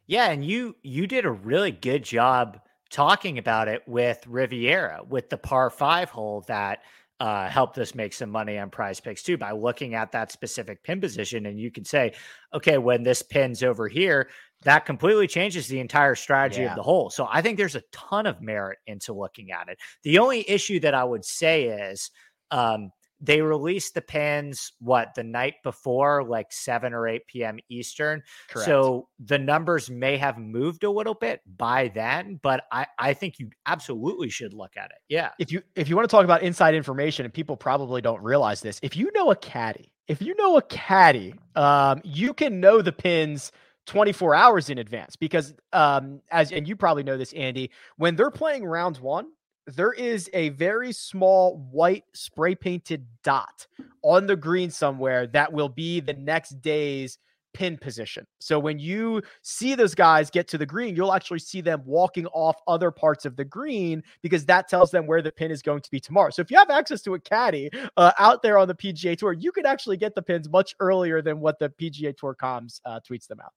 Yeah, and you you did a really good job talking about it with Riviera with the par five hole that uh, helped us make some money on prize picks too by looking at that specific pin position. And you can say, okay, when this pin's over here, that completely changes the entire strategy yeah. of the hole. So I think there's a ton of merit into looking at it. The only issue that I would say is, um, they released the pins what the night before like 7 or 8 p.m eastern Correct. so the numbers may have moved a little bit by then but i i think you absolutely should look at it yeah if you if you want to talk about inside information and people probably don't realize this if you know a caddy if you know a caddy um you can know the pins 24 hours in advance because um as and you probably know this andy when they're playing round one there is a very small white spray painted dot on the green somewhere that will be the next day's pin position. So when you see those guys get to the green, you'll actually see them walking off other parts of the green because that tells them where the pin is going to be tomorrow. So if you have access to a caddy uh, out there on the PGA Tour, you can actually get the pins much earlier than what the PGA Tour comms uh, tweets them out.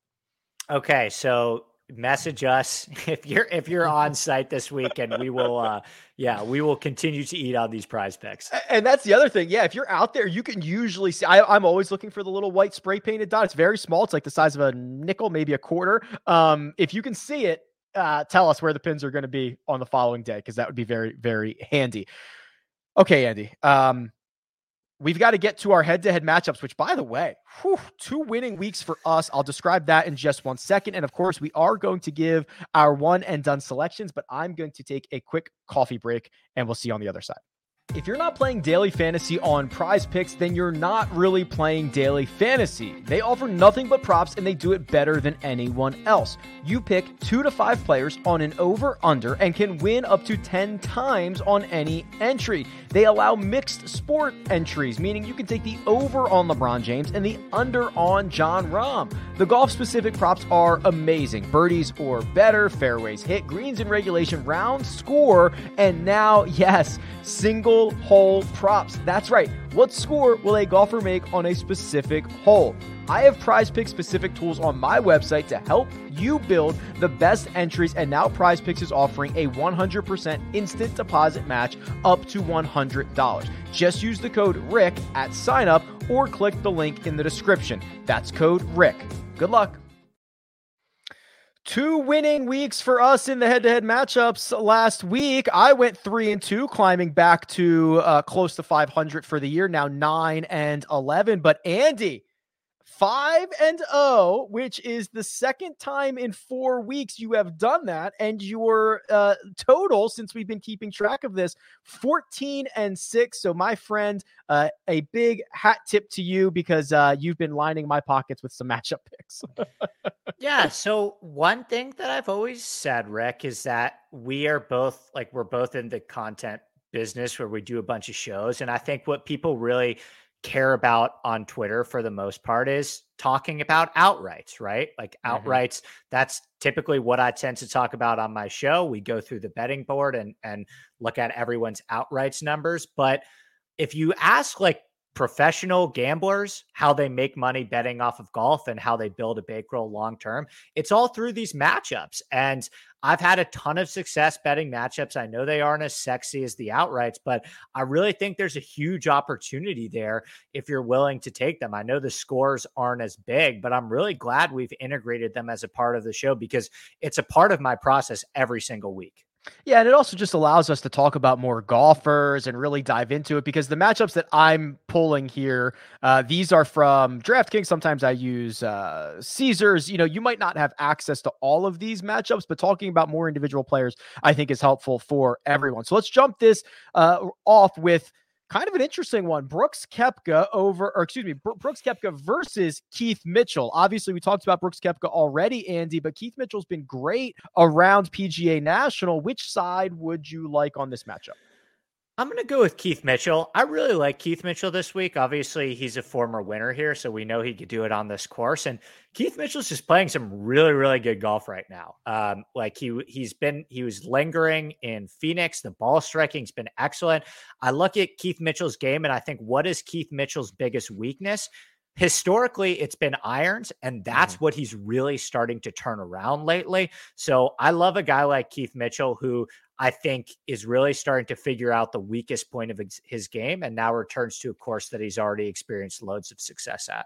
Okay, so message us if you're if you're on site this week and we will uh yeah we will continue to eat on these prize picks. And that's the other thing. Yeah if you're out there you can usually see I, am always looking for the little white spray painted dot. It's very small. It's like the size of a nickel maybe a quarter. Um if you can see it uh tell us where the pins are going to be on the following day because that would be very very handy. Okay andy um We've got to get to our head to head matchups, which, by the way, whew, two winning weeks for us. I'll describe that in just one second. And of course, we are going to give our one and done selections, but I'm going to take a quick coffee break and we'll see you on the other side. If you're not playing daily fantasy on prize picks, then you're not really playing daily fantasy. They offer nothing but props and they do it better than anyone else. You pick two to five players on an over under and can win up to 10 times on any entry. They allow mixed sport entries, meaning you can take the over on LeBron James and the under on Jon Rahm. The golf specific props are amazing birdies or better, fairways hit, greens in regulation, round score, and now, yes, single single hole props. That's right. What score will a golfer make on a specific hole? I have prize pick specific tools on my website to help you build the best entries, and now Prize Picks is offering a 100% instant deposit match up to $100. Just use the code RICK at signup or click the link in the description. That's code RICK. Good luck. Two winning weeks for us in the head-to-head matchups last week. I went three and two, climbing back to uh, close to 500 for the year. Now nine and 11. But Andy, 5 and 0, which is the second time in 4 weeks you have done that and your uh, total since we've been keeping track of this 14 and 6. So my friend, uh, a big hat tip to you because uh, you've been lining my pockets with some matchup picks. yeah, so one thing that I've always said, Rick, is that we are both like we're both in the content business where we do a bunch of shows and I think what people really care about on Twitter for the most part is talking about outrights, right? Like mm-hmm. outrights. Mm-hmm. That's typically what I tend to talk about on my show. We go through the betting board and and look at everyone's outrights numbers. But if you ask like professional gamblers how they make money betting off of golf and how they build a bankroll long term it's all through these matchups and I've had a ton of success betting matchups. I know they aren't as sexy as the outrights, but I really think there's a huge opportunity there if you're willing to take them. I know the scores aren't as big, but I'm really glad we've integrated them as a part of the show because it's a part of my process every single week. Yeah, and it also just allows us to talk about more golfers and really dive into it because the matchups that I'm pulling here, uh, these are from DraftKings. Sometimes I use uh, Caesars. You know, you might not have access to all of these matchups, but talking about more individual players, I think, is helpful for everyone. So let's jump this uh, off with kind of an interesting one. Brooks Koepka over, or excuse me, Brooks Koepka versus Keith Mitchell. Obviously, we talked about Brooks Koepka already, Andy, but Keith Mitchell's been great around PGA National. Which side would you like on this matchup? I'm going to go with Keith Mitchell. I really like Keith Mitchell this week. Obviously, he's a former winner here, so we know he could do it on this course. And Keith Mitchell's just playing some really, really good golf right now. Um, like he he's been he was lingering in Phoenix. The ball striking's been excellent. I look at Keith Mitchell's game and I think, what is Keith Mitchell's biggest weakness? Historically it's been irons and that's mm. what he's really starting to turn around lately so i love a guy like keith mitchell who I think is really starting to figure out the weakest point of his game and now returns to a course that he's already experienced loads of success at.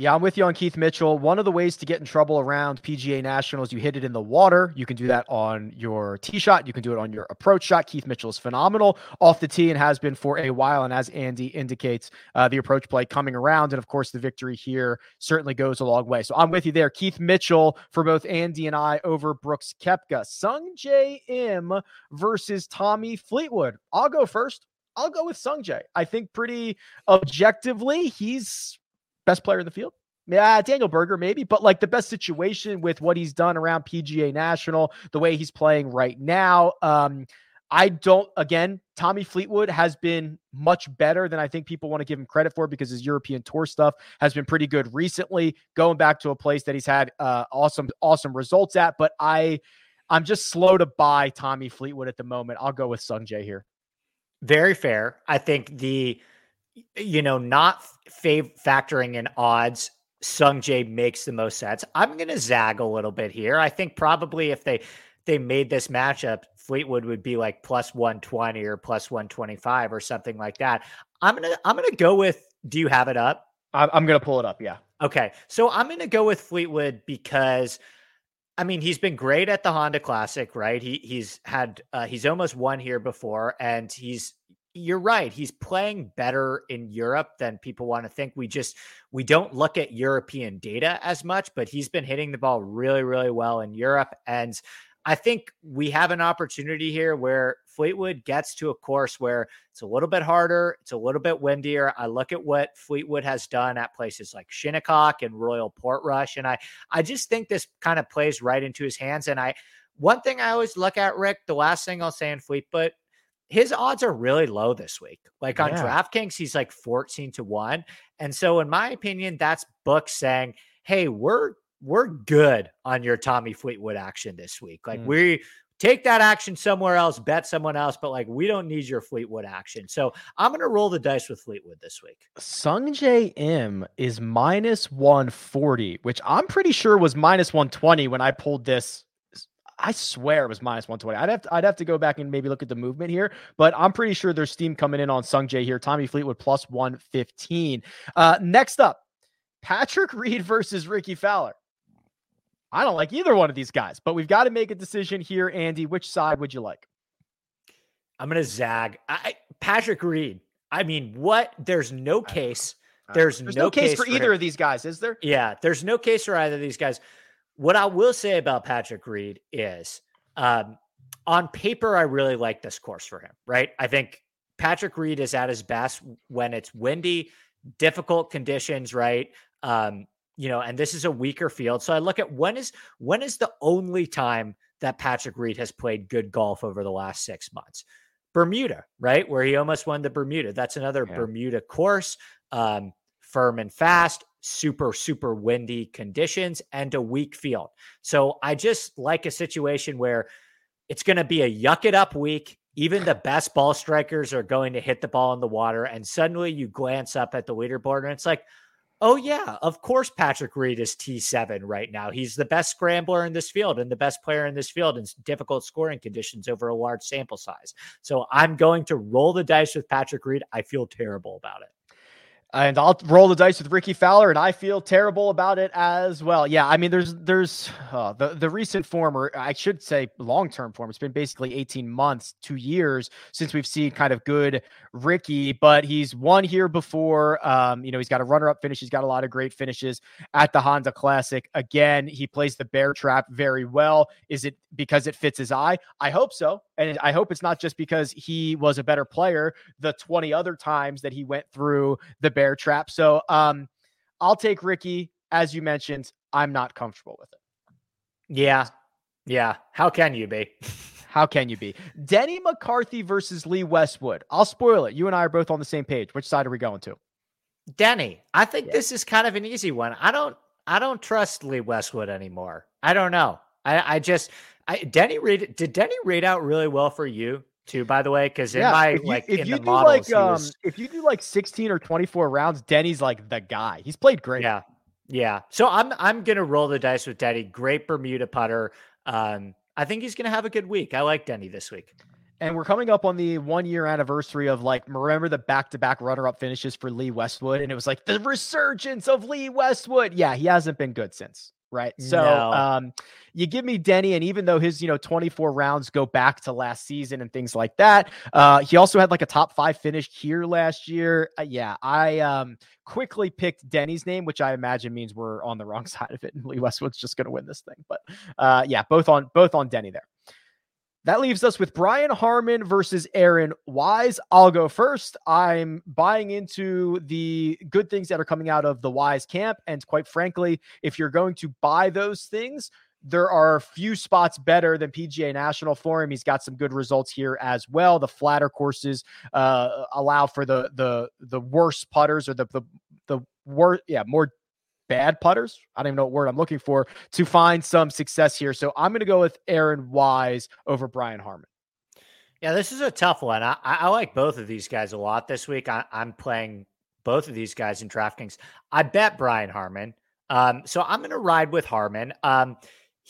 Yeah, I'm with you on Keith Mitchell. One of the ways to get in trouble around PGA Nationals, you hit it in the water. You can do that on your tee shot. You can do it on your approach shot. Keith Mitchell is phenomenal off the tee and has been for a while. And as Andy indicates, uh, the approach play coming around. And of course, the victory here certainly goes a long way. So I'm with you there. Keith Mitchell for both Andy and I over Brooks Koepka. Sungjae Im versus Tommy Fleetwood. I'll go first. I'll go with Sungjae. I think pretty objectively, he's best player in the field. Yeah, Daniel Berger, maybe, but like the best situation with what he's done around PGA National, the way he's playing right now. Um, I don't, again, Tommy Fleetwood has been much better than I think people want to give him credit for because his European tour stuff has been pretty good recently, going back to a place that he's had uh, awesome, awesome results at. But I, I'm just slow to buy Tommy Fleetwood at the moment. I'll go with Sungjae here. Very fair. I think the you know, not fav- factoring in odds, Sungjae makes the most sense. I'm going to zag a little bit here. I think probably if they they made this matchup, Fleetwood would be like plus 120 or plus 125 or something like that. I'm gonna I'm gonna go with. Do you have it up? I'm gonna pull it up. Yeah. Okay, so I'm gonna go with Fleetwood because. I mean, he's been great at the Honda Classic, right? He he's had uh, he's almost won here before, and he's you're right. He's playing better in Europe than people want to think. We just we don't look at European data as much, but he's been hitting the ball really, really well in Europe. And I think we have an opportunity here where Fleetwood gets to a course where it's a little bit harder, it's a little bit windier. I look at what Fleetwood has done at places like Shinnecock and Royal Portrush, and I I just think this kind of plays right into his hands. And I one thing I always look at, Rick, the last thing I'll say in Fleetwood his odds are really low this week. Like on yeah. DraftKings, he's like 14 to 1. And so in my opinion, that's Book saying, "Hey, we're we're good on your Tommy Fleetwood action this week. Like mm. we take that action somewhere else, bet someone else, but like we don't need your Fleetwood action. So I'm going to roll the dice with Fleetwood this week. Sungjae Im is minus 140, which I'm pretty sure was minus 120 when I pulled this. I swear it was minus 120. I'd have to, I'd have to go back and maybe look at the movement here, but I'm pretty sure there's steam coming in on Sung Sungjae here. Tommy Fleetwood plus 115. Uh, next up, Patrick Reed versus Rickie Fowler. I don't like either one of these guys, but we've got to make a decision here, Andy. Which side would you like? I'm gonna zag. I, Patrick Reed. I mean, what? There's no case. There's, There's no, no, case, case for either him. of these guys, is there? Yeah, there's no case for either of these guys. What I will say about Patrick Reed is, um, on paper, I really like this course for him. Right? I think Patrick Reed is at his best when it's windy, difficult conditions. Right? Um, you know, and this is a weaker field. So I look at when is when is the only time that Patrick Reed has played good golf over the last six months. Bermuda, right? Where he almost won the Bermuda. That's another Yeah. Bermuda course. Um, firm and fast, super, super windy conditions, and a weak field. So I just like a situation where it's going to be a yuck it up week. Even the best ball strikers are going to hit the ball in the water. And suddenly you glance up at the leaderboard and it's like, oh, yeah, of course Patrick Reed is T7 right now. He's the best scrambler in this field and the best player in this field in difficult scoring conditions over a large sample size. So I'm going to roll the dice with Patrick Reed. I feel terrible about it. And I'll roll the dice with Rickie Fowler, and I feel terrible about it as well. Yeah, I mean, there's there's uh, the the recent form, or I should say, long term form. It's been basically 18 months, two years since we've seen kind of good Rickie, but he's won here before. Um, you know, he's got a runner up finish. He's got a lot of great finishes at the Honda Classic. Again, he plays the bear trap very well. Is it because it fits his eye? I hope so, and I hope it's not just because he was a better player the 20 other times that he went through the bear trap. So um I'll take Rickie. As you mentioned, I'm not comfortable with it. Yeah. Yeah. How can you be? How can you be? Denny McCarthy versus Lee Westwood. I'll spoil it. You and I are both on the same page. Which side are we going to? Denny, I think Yeah. this is kind of an easy one. I don't I don't trust Lee Westwood anymore. I don't know. I, I just I Denny read did Denny read out really well for you too, by the way? Because in my if you, like if in you the do models, like um was- if you do like 16 or 24 rounds, Denny's like the guy. He's played great. Yeah. Yeah. So I'm I'm gonna roll the dice with Denny. Great Bermuda putter. Um, I think he's gonna have a good week. I like Denny this week. And we're coming up on the one year anniversary of like, remember the back to back runner up finishes for Lee Westwood? And it was like the resurgence of Lee Westwood. Yeah, he hasn't been good since. Right. So No. um, you give me Denny, and even though his, you know, 24 rounds go back to last season and things like that, uh, he also had like a top five finish here last year. Uh, yeah, I um quickly picked Denny's name, which I imagine means we're on the wrong side of it, and Lee Westwood's just gonna win this thing. But uh yeah, both on both on Denny there. That leaves us with Brian Harman versus Aaron Wise. I'll go first. I'm buying into the good things that are coming out of the Wise camp. And quite frankly, if you're going to buy those things, there are a few spots better than PGA National for him. He's got some good results here as well. The flatter courses uh, allow for the the the worst putters or the the the worst, yeah, more bad putters. I don't even know what word I'm looking for to find some success here. So I'm going to go with Aaron Wise over Brian Harman. Yeah, this is a tough one. I, I like both of these guys a lot this week. I, I'm playing both of these guys in DraftKings. I bet Brian Harman. Um, so I'm going to ride with Harman. Um,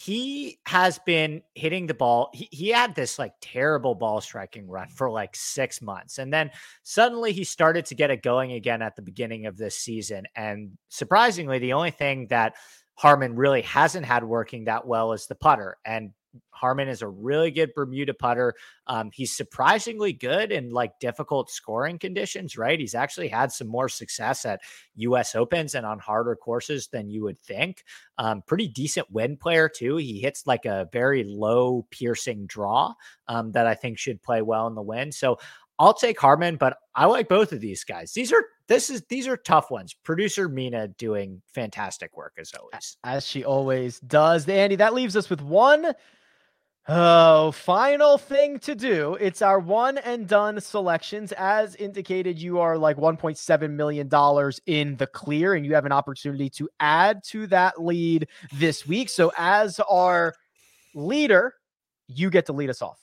he has been hitting the ball. He, he had this like terrible ball striking run for like six months. And then suddenly he started to get it going again at the beginning of this season. And surprisingly, the only thing that Harman really hasn't had working that well is the putter. And Harman is a really good Bermuda putter. Um, he's surprisingly good in like difficult scoring conditions, right? He's actually had some more success at US Opens and on harder courses than you would think. Um, pretty decent wind player, too. He hits like a very low piercing draw um, that I think should play well in the wind. So I'll take Harman, but I like both of these guys. These are this is these are tough ones. Producer Mina doing fantastic work as always. As she always does. Andy, that leaves us with one Oh, final thing to do. It's our one and done selections. As indicated, you are like $1.7 million in the clear, and you have an opportunity to add to that lead this week. So, as our leader, You get to lead us off.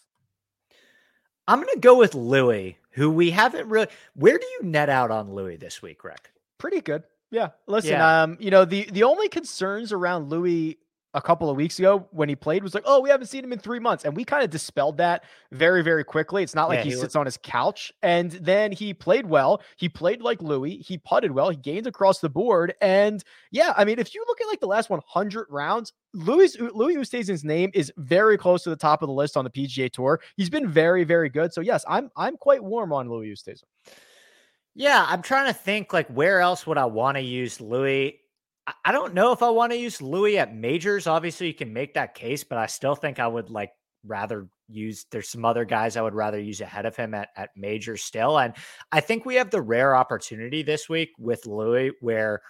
I'm going to go with Louis, who we haven't really. Where do you net out on Louis this week, Rick? Pretty good. Yeah. Listen, Yeah. um, you know, the the only concerns around Louis a couple of weeks ago when he played was like, oh, we haven't seen him in three months. And we kind of dispelled that very, very quickly. It's not like Yeah, he, he sits on his couch. And then he played well. He played like Louis. He putted well. He gained across the board. And yeah, I mean, if you look at like the last 100 rounds, Louis Louis Oosthuizen's name is very close to the top of the list on the PGA Tour. He's been very, very good. So yes, I'm I'm quite warm on Louis Oosthuizen. Yeah, I'm trying to think like where else would I want to use Louis? I- don't know if I want to use Louis at majors. Obviously, you can make that case, but I still think I would like rather use there's some other guys I would rather use ahead of him at, at majors still. And I think we have the rare opportunity this week with Louis where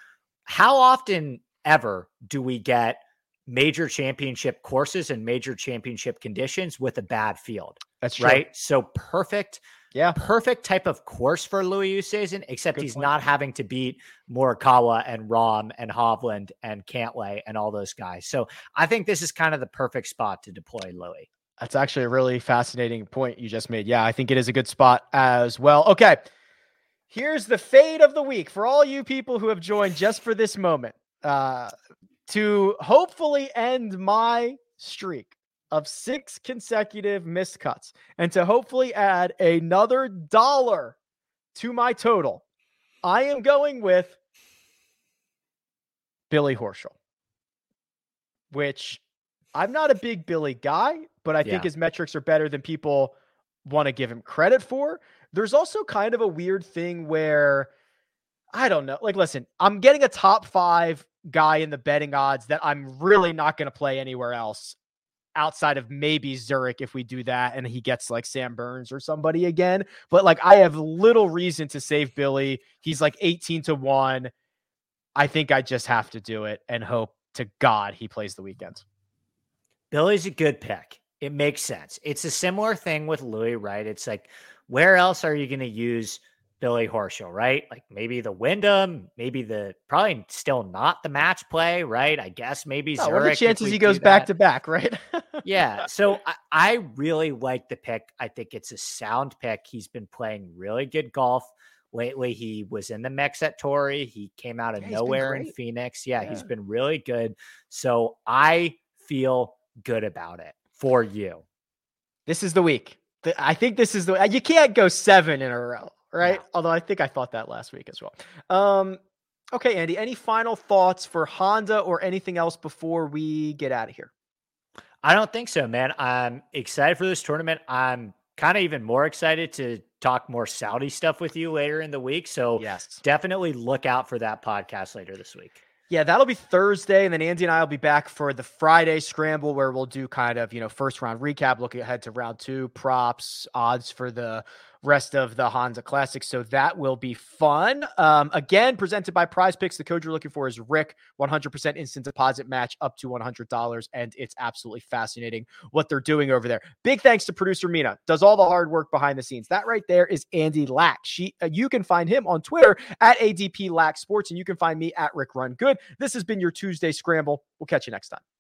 how often ever do we get major championship courses and major championship conditions with a bad field? That's true. Right. So perfect Yeah. perfect type of course for Louis Oosthuizen, except Good he's point. not having to beat Morikawa and Rahm and Hovland and Cantlay and all those guys. So I think this is kind of the perfect spot to deploy Louis. That's actually a really fascinating point you just made. Yeah, I think it is a good spot as well. Okay. Here's the fade of the week for all you people who have joined just for this moment. Uh, to hopefully end my streak of six consecutive missed cuts and to hopefully add another dollar to my total, I am going with Billy Horschel, which I'm not a big Billy guy, but I think his metrics are better than people want to give him credit for. There's also kind of a weird thing where I don't know. Like, listen, I'm getting a top five guy in the betting odds that I'm really not going to play anywhere else outside of maybe Zurich if we do that and he gets like Sam Burns or somebody again. But like, I have little reason to save Billy. He's like 18 to 1. I think I just have to do it and hope to God he plays the weekend. Billy's a good pick. It makes sense. It's a similar thing with Louis, right? It's like, where else are you going to use Billy Horschel, right? Like maybe the Wyndham, maybe the probably still not the match play, right? I guess maybe Oh, Zurich. what are the chances he goes back to back, right? yeah. So I, I really like the pick. I think it's a sound pick. He's been playing really good golf lately. He was in the mix at Torrey. He came out of Yeah, nowhere in. Phoenix. Yeah, he's been really good. So I feel good about it for you. This is the week. I think this is the you can't go seven in a row, right? No. Although I think I thought that last week as well. Um, okay, Andy. Any final thoughts for Honda or anything else before we get out of here? I don't think so, man. I'm excited for this tournament. I'm kind of even more excited to talk more Saudi stuff with you later in the week. So Yes. definitely look out for that podcast later this week. Yeah, that'll be Thursday, and then Andy and I will be back for the Friday scramble where we'll do kind of you know first round recap, looking ahead to round two, props, odds for the rest of the Honda Classic. So that will be fun. Um, again, presented by Prize Picks. The code you're looking for is Rick. 100% instant deposit match up to $100, and it's absolutely fascinating what they're doing over there. Big thanks to producer Mina, does all the hard work behind the scenes. That right there is Andy Lack. She, uh, you can find him on Twitter at ADP Lack Sports, and you can find me at Rick Run Good. This has been your Tuesday Scramble. We'll catch you next time.